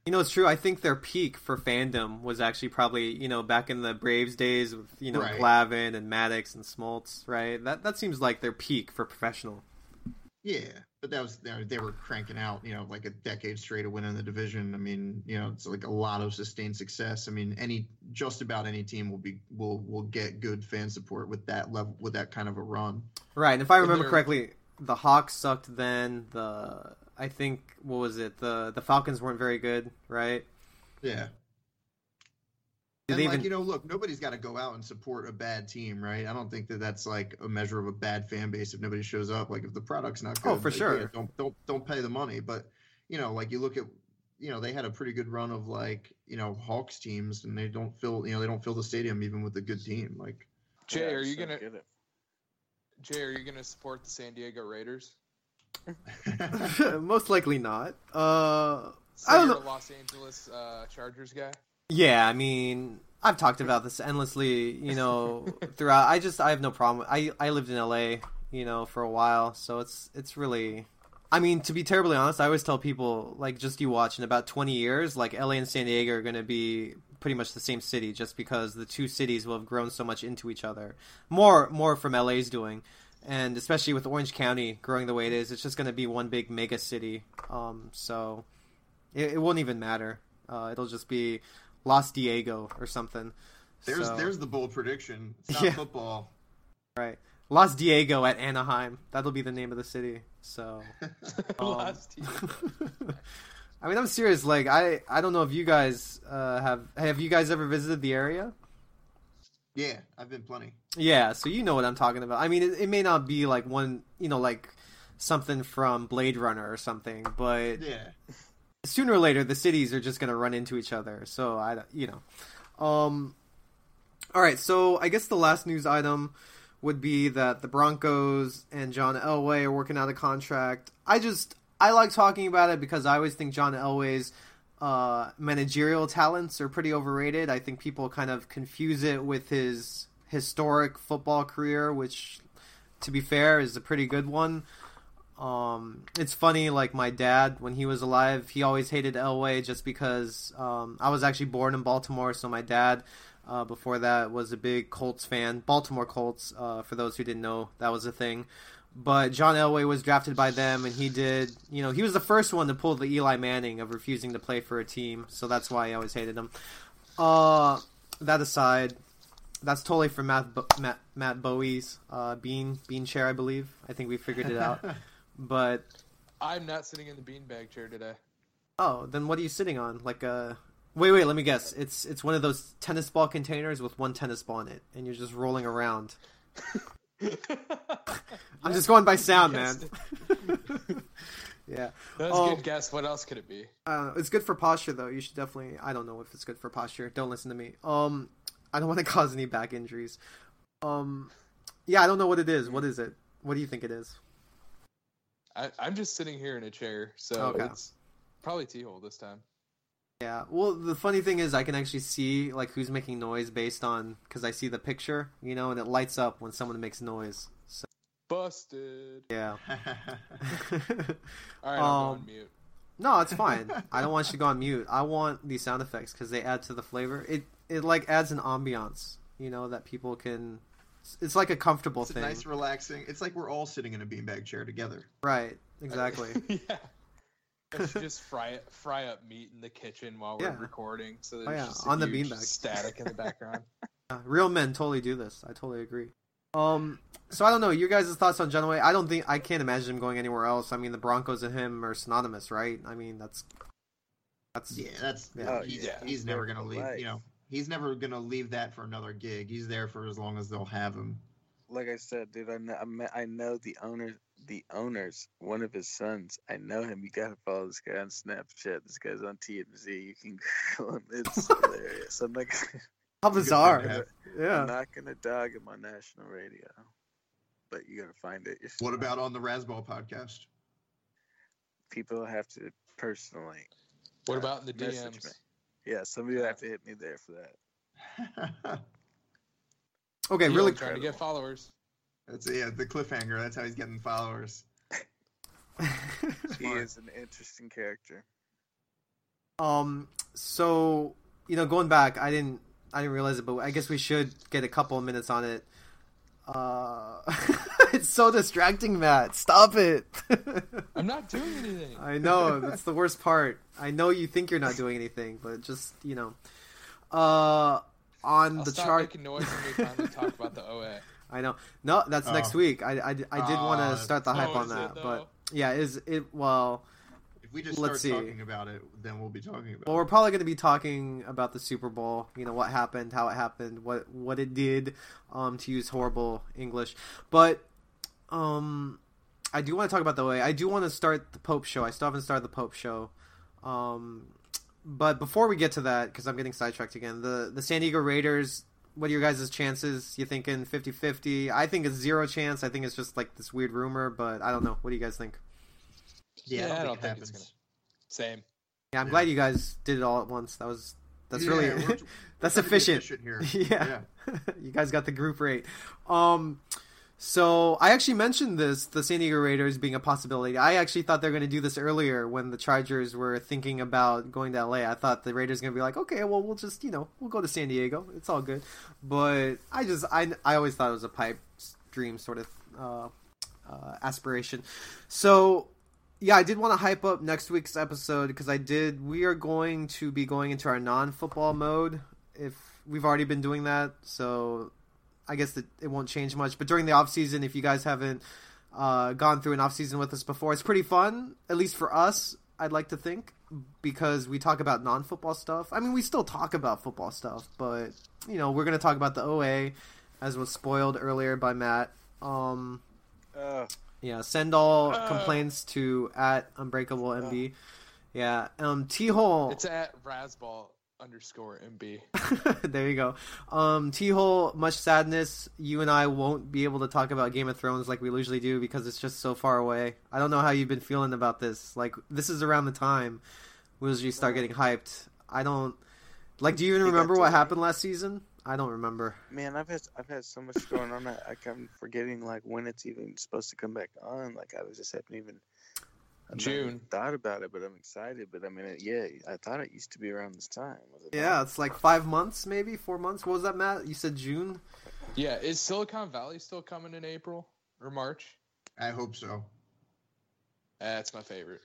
You know, it's true. I think their peak for fandom was actually probably you know back in the Braves days with you know Right. Glavine and Maddux and Smoltz, right? That that seems like their peak for professional. Yeah, but that was they they were cranking out, you know, like a decade straight of winning the division. I mean, you know, it's like a lot of sustained success. I mean, any just about any team will be will will get good fan support with that level with that kind of a run. Right, and if I remember correctly, the Hawks sucked then. The I think what was it? The the Falcons weren't very good, right? Yeah. Did and like even- you know, look, nobody's got to go out and support a bad team, right? I don't think that that's like a measure of a bad fan base if nobody shows up. Like if the product's not oh, good, Oh, for like, sure. yeah, don't don't don't pay the money. But you know, like you look at, you know, they had a pretty good run of like you know Hawks teams, and they don't fill, you know, they don't fill the stadium even with a good team. Like Jay, Yeah, are you just don't gonna get it. Jay, are you gonna support the San Diego Raiders? (laughs) Most likely not. Uh, So I don't know. a Los Angeles uh, Chargers guy. Yeah, I mean, I've talked about this endlessly, you know, (laughs) throughout. I just I have no problem. I I lived in LA, you know, for a while, so it's it's really I mean, to be terribly honest, I always tell people like just you watch in about 20 years, like LA and San Diego are going to be pretty much the same city just because the two cities will have grown so much into each other. More more from LA's doing. And especially with Orange County growing the way it is, it's just going to be one big mega city. Um, so it, it won't even matter. Uh, it'll just be Los Diego or something. there's So- there's the bold prediction. It's not Yeah. football. right. Los Diego at Anaheim. That'll be the name of the city. So (laughs) Um, Last year. (laughs) I mean, I'm serious. Like, I I don't know if you guys uh, have have you guys ever visited the area? Yeah, I've been plenty. Yeah, so you know what I'm talking about. I mean, it, it may not be like one, you know, like something from Blade Runner or something, but Yeah, sooner or later the cities are just going to run into each other. So I, you know, um, all right. So I guess the last news item would be that the Broncos and John Elway are working out a contract. I just I like talking about it because I always think John Elway's uh, managerial talents are pretty overrated. I think people kind of confuse it with his historic football career, which, to be fair, is a pretty good one. Um, it's funny, like my dad, when he was alive, he always hated Elway just because um, I was actually born in Baltimore. So my dad, uh, before that, was a big Colts fan, Baltimore Colts. Uh, for those who didn't know, that was a thing. But John Elway was drafted by them, and he did. You know, he was the first one to pull the Eli Manning of refusing to play for a team. So that's why I always hated him. Uh, that aside, that's totally for Matt Bo- Matt, Matt Bowie's uh, bean bean chair, I believe. I think we figured it out. (laughs) but I'm not sitting in the beanbag chair today. oh, then what are you sitting on? Like a wait, wait. Let me guess. It's it's one of those tennis ball containers with one tennis ball in it, and you're just rolling around. (laughs) I'm just going by sound, man. (laughs) yeah, That's Oh. a good guess. What else could it be? uh, it's good for posture though. You should definitely. I don't know if it's good for posture. Don't listen to me. Um, I don't want to (laughs) cause any back injuries. Um, yeah, I don't know what it is. What is it? What do you think it is? I, I'm just sitting here in a chair, so Okay. it's probably Tehol this time. Yeah. Well, the funny thing is, I can actually see like who's making noise based on because I see the picture, you know, and it lights up when someone makes noise. So Busted. yeah. (laughs) All right, I'm Um, mute. no, it's fine. I don't want you to go on mute. I want these sound effects because they add to the flavor. It it like adds an ambiance, you know, that people can. It's like a comfortable It's a thing, nice, relaxing. It's like we're all sitting in a beanbag chair together. right? Exactly. (laughs) yeah. Let's (laughs) just fry it, fry up meat in the kitchen while we're Yeah. recording, so there's Oh, yeah, just a on the huge beanbag. static in the background. (laughs) Yeah, real men totally do this. I totally agree. Um, so I don't know your guys' thoughts on John Elway. I don't think I can't imagine him going anywhere else. I mean, the Broncos and him are synonymous, right? I mean, that's that's Yeah, that's Yeah. Oh, he's, yeah. he's never gonna leave. life. You know, he's never gonna leave that for another gig. He's there for as long as they'll have him. Like I said, dude, I know, I me- I know the owner, the owners, one of his sons. I know him. You gotta follow this guy on Snapchat. This guy's on TMZ. You can (laughs) Google him. It's (laughs) hilarious. I'm not, gonna, how It's a good bizarre. thing to have. I'm Yeah. not gonna dog him on national radio, but you gotta find it. yourself. What about on the Razzball podcast? people have to personally? What uh, about in the message DMs? me. Yeah, somebody will have to hit me there for that. (laughs) Okay, Yo, really. trying to get followers. that's yeah, the cliffhanger. That's how he's getting followers. He is an interesting character. um. So you know, going back, I didn't. I didn't realize it, but I guess we should get a couple of minutes on it. Uh, (laughs) it's so distracting, Matt. Stop it. (laughs) I'm not doing anything. I know that's the worst part. I know you think you're not doing anything, but just you know, uh, on I'll the stop chart. making noise when we finally talk about the OA. (laughs) I know. No, that's next Oh. week. I, I, I did want Oh, to start the hype Oh, on is it, that, but yeah, is it well? If we just Let's start see. talking about it, then we'll be talking about. It. Well, we're probably going to be talking about the Super Bowl. You know what happened, how it happened, what what it did. Um, to use horrible English, but um, I do want to talk about the way. I do want to start the Pope show. I still haven't started the Pope show. Um, but before we get to that, because I'm getting sidetracked again, the the San Diego Raiders. What are your guys' chances? You thinking 50-50? I think it's zero chance. I think it's just like this weird rumor, but I don't know. What do you guys think? Yeah, Yeah, I I don't, don't think, think it it's happens. Same. Yeah, I'm Yeah. glad you guys did it all at once. That was that's Yeah, really we're- (laughs) we're that's trying to be efficient. here. (laughs) yeah. (laughs) you guys got the group rate. Um, so I actually mentioned this, the San Diego Raiders being a possibility. I actually thought they were going to do this earlier when the Chargers were thinking about going to LA. I thought the Raiders going to be like, okay, well, we'll just, you know, we'll go to San Diego. It's all good. But I just, I, I always thought it was a pipe dream sort of uh, uh, aspiration. So yeah, I did want to hype up next week's episode because I did. We are going to be going into our non-football mode. If we've already been doing that, so I guess that it won't change much. But during the off season, if you guys haven't uh, gone through an off season with us before, it's pretty fun. At least for us, I'd like to think because we talk about non-football stuff. I mean, we still talk about football stuff, but you know, we're going to talk about the OA as was spoiled earlier by Matt. Um, Uh, yeah, send all Uh. complaints to at Unbreakable MB. Yeah, um, Tehol. It's at Razzball underscore MB. (laughs) there you go. Um, Tehol, much sadness. You and I won't be able to talk about Game of Thrones like we usually do because it's just so far away. I don't know how you've been feeling about this. Like, this is around the time we usually start getting hyped. I don't. Like, do you even remember what happened last season? I don't remember. Man, I've had I've had so much going on. I, I I'm forgetting like when it's even supposed to come back on. Like I was just haven't even I've not June. even thought about it, but I'm excited. But I mean, it, yeah, I thought it used to be around this time. Was it Yeah, not? it's like five months, maybe four months. What was that, Matt? You said June. Yeah, is Silicon Valley still coming in April or March? I hope so. That's my favorite.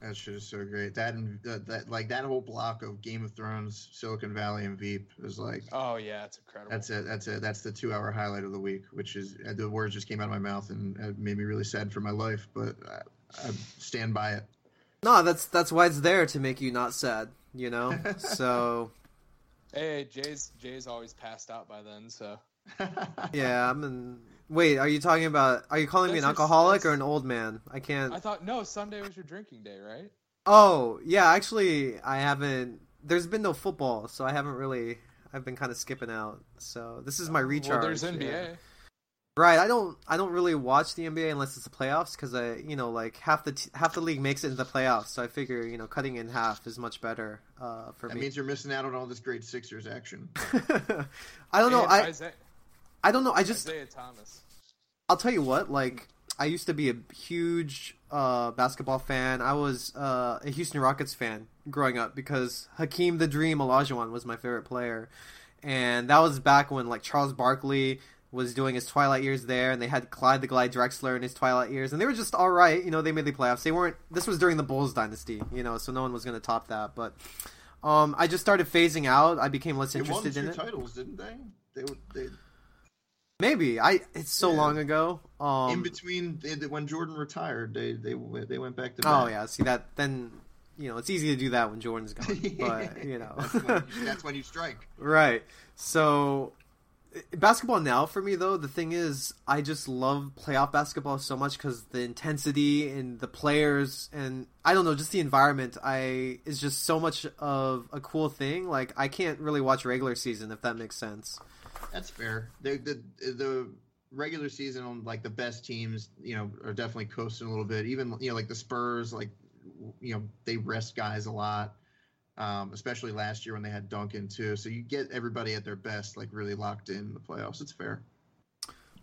That shit is so great. That and that, that like that whole block of Game of Thrones, Silicon Valley, and Veep is like Oh yeah, it's incredible. that's it. That's it. That's the two-hour highlight of the week. Which is uh, the words just came out of my mouth and it made me really sad for my life, but I, I stand by it. No, that's that's why it's there to make you not sad. You know. (laughs) so Hey, Jay's Jay's always passed out by then, so (laughs) yeah, I'm in. Wait, are you talking about? Are you calling me an That's alcoholic or an old man? I can't. I thought no, Sunday was your drinking day, right? Oh, yeah, actually, I haven't. There's been no football, so I haven't really. I've been kind of skipping out. So this is my recharge. Well, there's NBA. yeah. Right, I don't. I don't really watch the NBA unless it's the playoffs because I, you know, like half the t- half the league makes it into the playoffs. So I figure, you know, cutting in half is much better uh, for That me. means you're missing out on all this great Sixers action. (laughs) I don't know. And I Isaiah, I don't know. I just Isaiah Thomas. I'll tell you what, like I used to be a huge uh, basketball fan. I was uh, a Houston Rockets fan growing up because Hakeem the Dream Olajuwon was my favorite player, and that was back when like Charles Barkley was doing his twilight years there, and they had Clyde the Glide Drexler in his twilight years, and they were just all right. You know, they made the playoffs. They weren't. This was during the Bulls dynasty, you know, so no one was going to top that. But um, I just started phasing out. I became less They interested in it. titles, didn't they? They were- they Maybe I. It's so Yeah. long ago. Um, in between they, when Jordan retired, they they they went back to. Oh yeah, see that then you know it's easy to do that when Jordan's gone, (laughs) but you know that's, when you, that's when you strike. (laughs) right. So basketball now for me though the thing is I just love playoff basketball so much because the intensity and the players and I don't know just the environment I is just so much of a cool thing. Like I can't really watch regular season if that makes sense. That's fair. The the the regular season, like the best teams, you know, are definitely coasting a little bit. Even you know, like the Spurs, like you know, they rest guys a lot. Um, especially last year when they had Duncan too. So you get everybody at their best, like really locked in the playoffs. It's fair.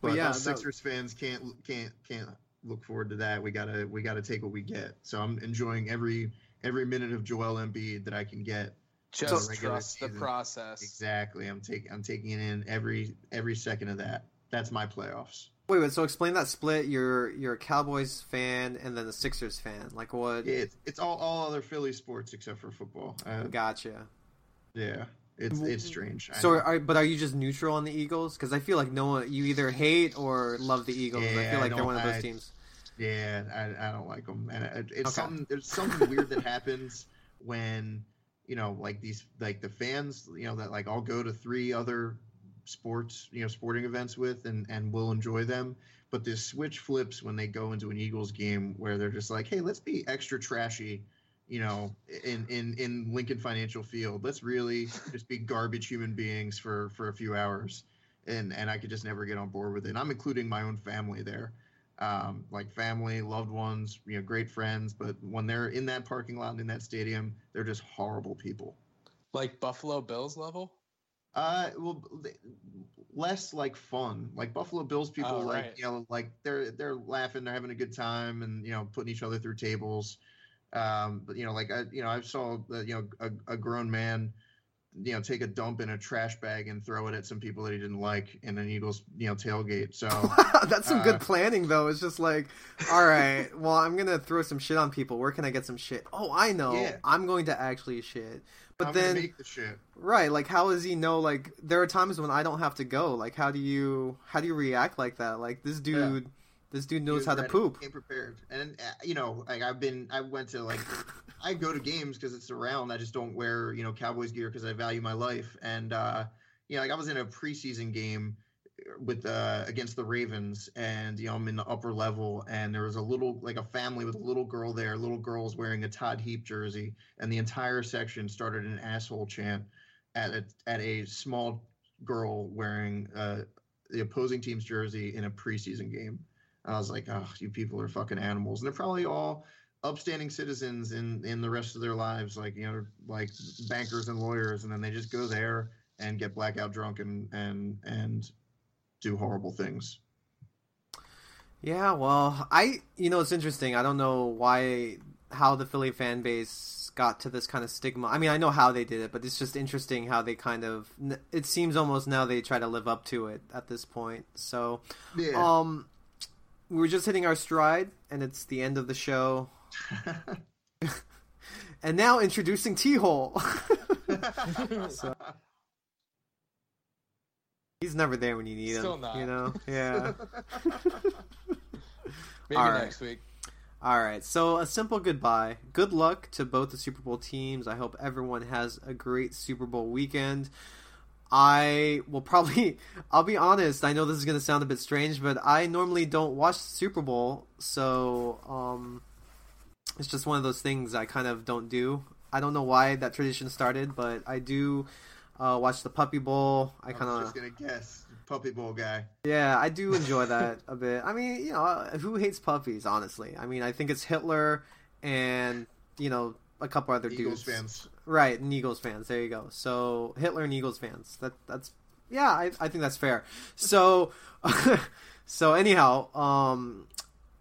But yeah, us that- Sixers fans can't can't can't look forward to that. We gotta we gotta take what we get. So I'm enjoying every every minute of Joel Embiid that I can get. Just regular trust the process. Exactly. I'm taking I'm taking in every every second of that. That's my playoffs. Wait, wait. So explain that split. You're you're a Cowboys fan and then a Sixers fan. Like what? It's it's all all other Philly sports except for football. Uh, Gotcha. yeah, it's it's strange. I So, know. are, but are you just neutral on the Eagles? Because I feel like no one, you either hate or love the Eagles. I feel like I they're one of those I- teams. yeah, I, I don't like them, and it, it's Okay. something there's something weird that happens when you know like these like the fans you know that like I'll go to three other sports you know sporting events with and and will enjoy them but this switch flips when they go into an eagles game where they're just like hey let's be extra trashy you know in in in lincoln financial field let's really just be garbage human beings for for a few hours and and i could just never get on board with it and i'm including my own family there um, like family, loved ones, you know, great friends. But when they're in that parking lot and in that stadium, they're just horrible people. Like Buffalo Bills level? Uh, well, less like fun. Like Buffalo Bills people, Oh, like right. you know, like they're they're laughing, they're having a good time, and you know, putting each other through tables. Um, but you know, like I, you know, I saw uh, you know a, a grown man, you know, take a dump in a trash bag and throw it at some people that he didn't like in an Eagles, you know, tailgate. So. (laughs) That's some Uh, good planning, though. It's just like, all right, well, I'm gonna throw some shit on people. Where can I get some shit? Oh, I know. Yeah. I'm going to actually shit. But I'm then, make the shit. right? Like, how does he know? Like, there are times when I don't have to go. Like, how do you how do you react like that? Like, this dude, this dude knows how was to poop. Came prepared, and uh, you know, like I've been, I went to like, I go to games because it's around. I just don't wear, you know, Cowboys gear because I value my life. And uh, you know, like I was in a preseason game with uh against the Ravens, and you know, I'm in the upper level, and there was a little, like a family with a little girl there. Little girl's wearing a Todd Heap jersey, and the entire section started an asshole chant at a, at a small girl wearing uh the opposing team's jersey in a preseason game. I was like, oh, you people are fucking animals. And they're probably all upstanding citizens in in the rest of their lives, like you know, like bankers and lawyers, and then they just go there and get blackout drunk and and and do horrible things. Yeah, well, I you know it's interesting. I don't know why how the Philly fan base got to this kind of stigma. I mean, I know how they did it, but it's just interesting how they kind of it seems almost now they try to live up to it at this point. So, Yeah. um we were just hitting our stride and it's the end of the show. (laughs) (laughs) and now introducing Tehol. (laughs) So- He's never there when you need Still him, not. you know. (laughs) Yeah. (laughs) Maybe All right. next week. All right, so a simple goodbye. Good luck to both the Super Bowl teams. I hope everyone has a great Super Bowl weekend. I will probably, (laughs) I'll be honest, I know this is going to sound a bit strange, but I normally don't watch the Super Bowl, so um, it's just one of those things I kind of don't do. I don't know why that tradition started, but I do uh, watch the Puppy Bowl. I kind of just gonna guess puppy bowl guy. yeah, I do (laughs) enjoy that a bit. I mean, you know, who hates puppies? Honestly, I mean, I think it's Hitler and you know a couple other Eagles dudes, fans. right? And Eagles fans. There you go. So Hitler and Eagles fans. That that's yeah, I, I think that's fair. So (laughs) so anyhow, um,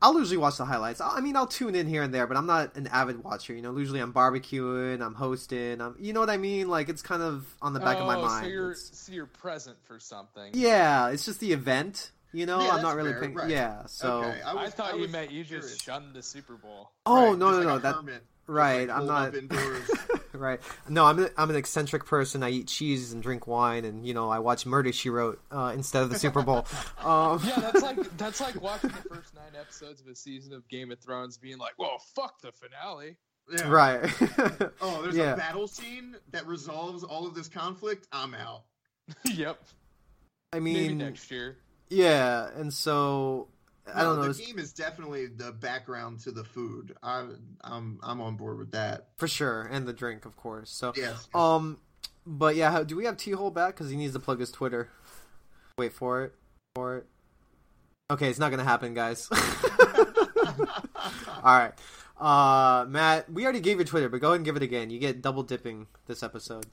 I'll usually watch the highlights. I mean, I'll tune in here and there, but I'm not an avid watcher. You know, usually I'm barbecuing, I'm hosting. I'm, you know what I mean? Like it's kind of on the back of my Oh, mind. So you're It's- so you're present for something. yeah, it's just the event. You know, Yeah, I'm not really fair, paying. right. Yeah, so okay, I, was- thought you meant you curious. just shunned the Super Bowl. oh Right, no just no like no a that hermit, right. like, I'm not (laughs) right. No, I'm an, I'm an eccentric person. I eat cheese and drink wine, and you know I watch Murder She Wrote uh, instead of the Super Bowl. (laughs) Um, Yeah, that's like (laughs) that's like watching the first nine episodes of a season of Game of Thrones, being like, "Well, fuck the finale." Yeah. right. Oh, there's Yeah. a battle scene that resolves all of this conflict. I'm out. yep. I Maybe mean, next year. Yeah, and so I don't know. The it's- game is definitely the background to the food. I'm I'm I'm on board with that. for sure, and the drink, of course. So Yes. Um, but yeah, do we have Tehol back? Because he needs to plug his Twitter. Wait for it. For it. Okay, it's not gonna happen, guys. (laughs) All right, uh, Matt, we already gave your Twitter, but go ahead and give it again. You get double dipping this episode.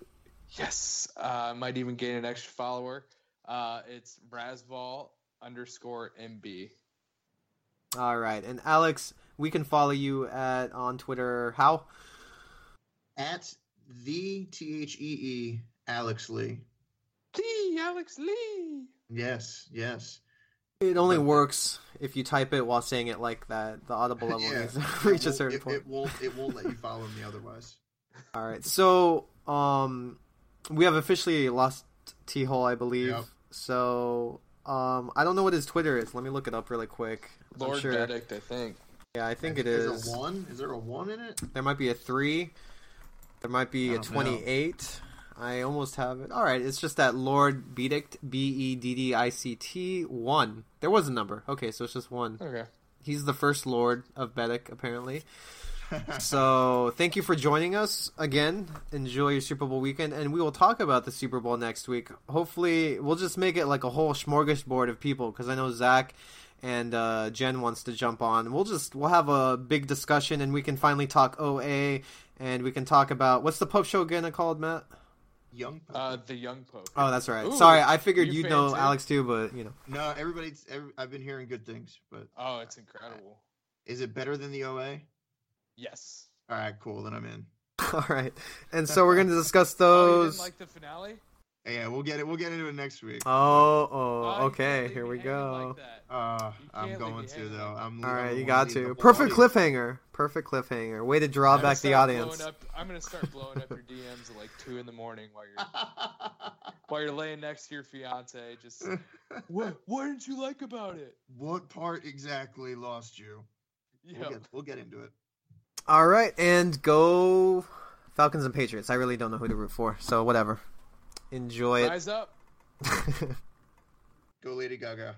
Yes, uh, might even gain an extra follower. Uh, it's Razzball underscore MB. All right, and Alex, we can follow you at on Twitter. How? At the T H E E Alex Lee. Lee, Alex Lee. Yes, yes. It only works if you type it while saying it like that. The audible (laughs) level Yeah. needs to reach a certain won't- point. it, it won't it won't let you (laughs) follow me otherwise. All right. So, um, we have officially lost Tehol, I believe. Yep. So, um, I don't know what his Twitter is. Let me look it up really quick. I'm Lord sure. Benedict, I think. Yeah, I think it There's is. a one. Is there a one in it? There might be a three. There might be a don't know. twenty-eight. I almost have it. All right. It's just that Lord Bedict B E D D I C T one. There was a number. Okay, so it's just one. Okay. He's the first Lord of Bedic, apparently. So thank you for joining us again. Enjoy your Super Bowl weekend, and we will talk about the Super Bowl next week. Hopefully, we'll just make it like a whole smorgasbord of people because I know Zach and uh, Jen wants to jump on. We'll just we'll have a big discussion, and we can finally talk OA, and we can talk about what's the Pope show again called, Matt? Young. Uh, the Young Pope. Oh, that's right. Ooh, Sorry, I figured you you'd know too? Alex too, but you know. no, everybody's. Every, I've been hearing good things, but Oh, it's incredible. is it better than the OA? Yes. All right, cool. Then I'm in. (laughs) All right, and so we're going to discuss Oh, you those. didn't like the finale? Yeah, we'll get it. We'll get into it next week. Oh, Oh, oh, okay. can't Here we go. Like. Uh, I'm going to though. like I'm. All you got to. Perfect audience. cliffhanger. Perfect cliffhanger. Way to draw I'm back the audience. Up, I'm gonna start blowing up your DMs at like two in the morning while you're (laughs) while you're laying next to your fiance. Just (laughs) what? What didn't you like about it? what part exactly lost you? We'll, Yeah. get, we'll get into it. All right, and go Falcons and Patriots. I really don't know who to root for, so whatever. Enjoy it. Rise up. (laughs) Go, Lady Gaga.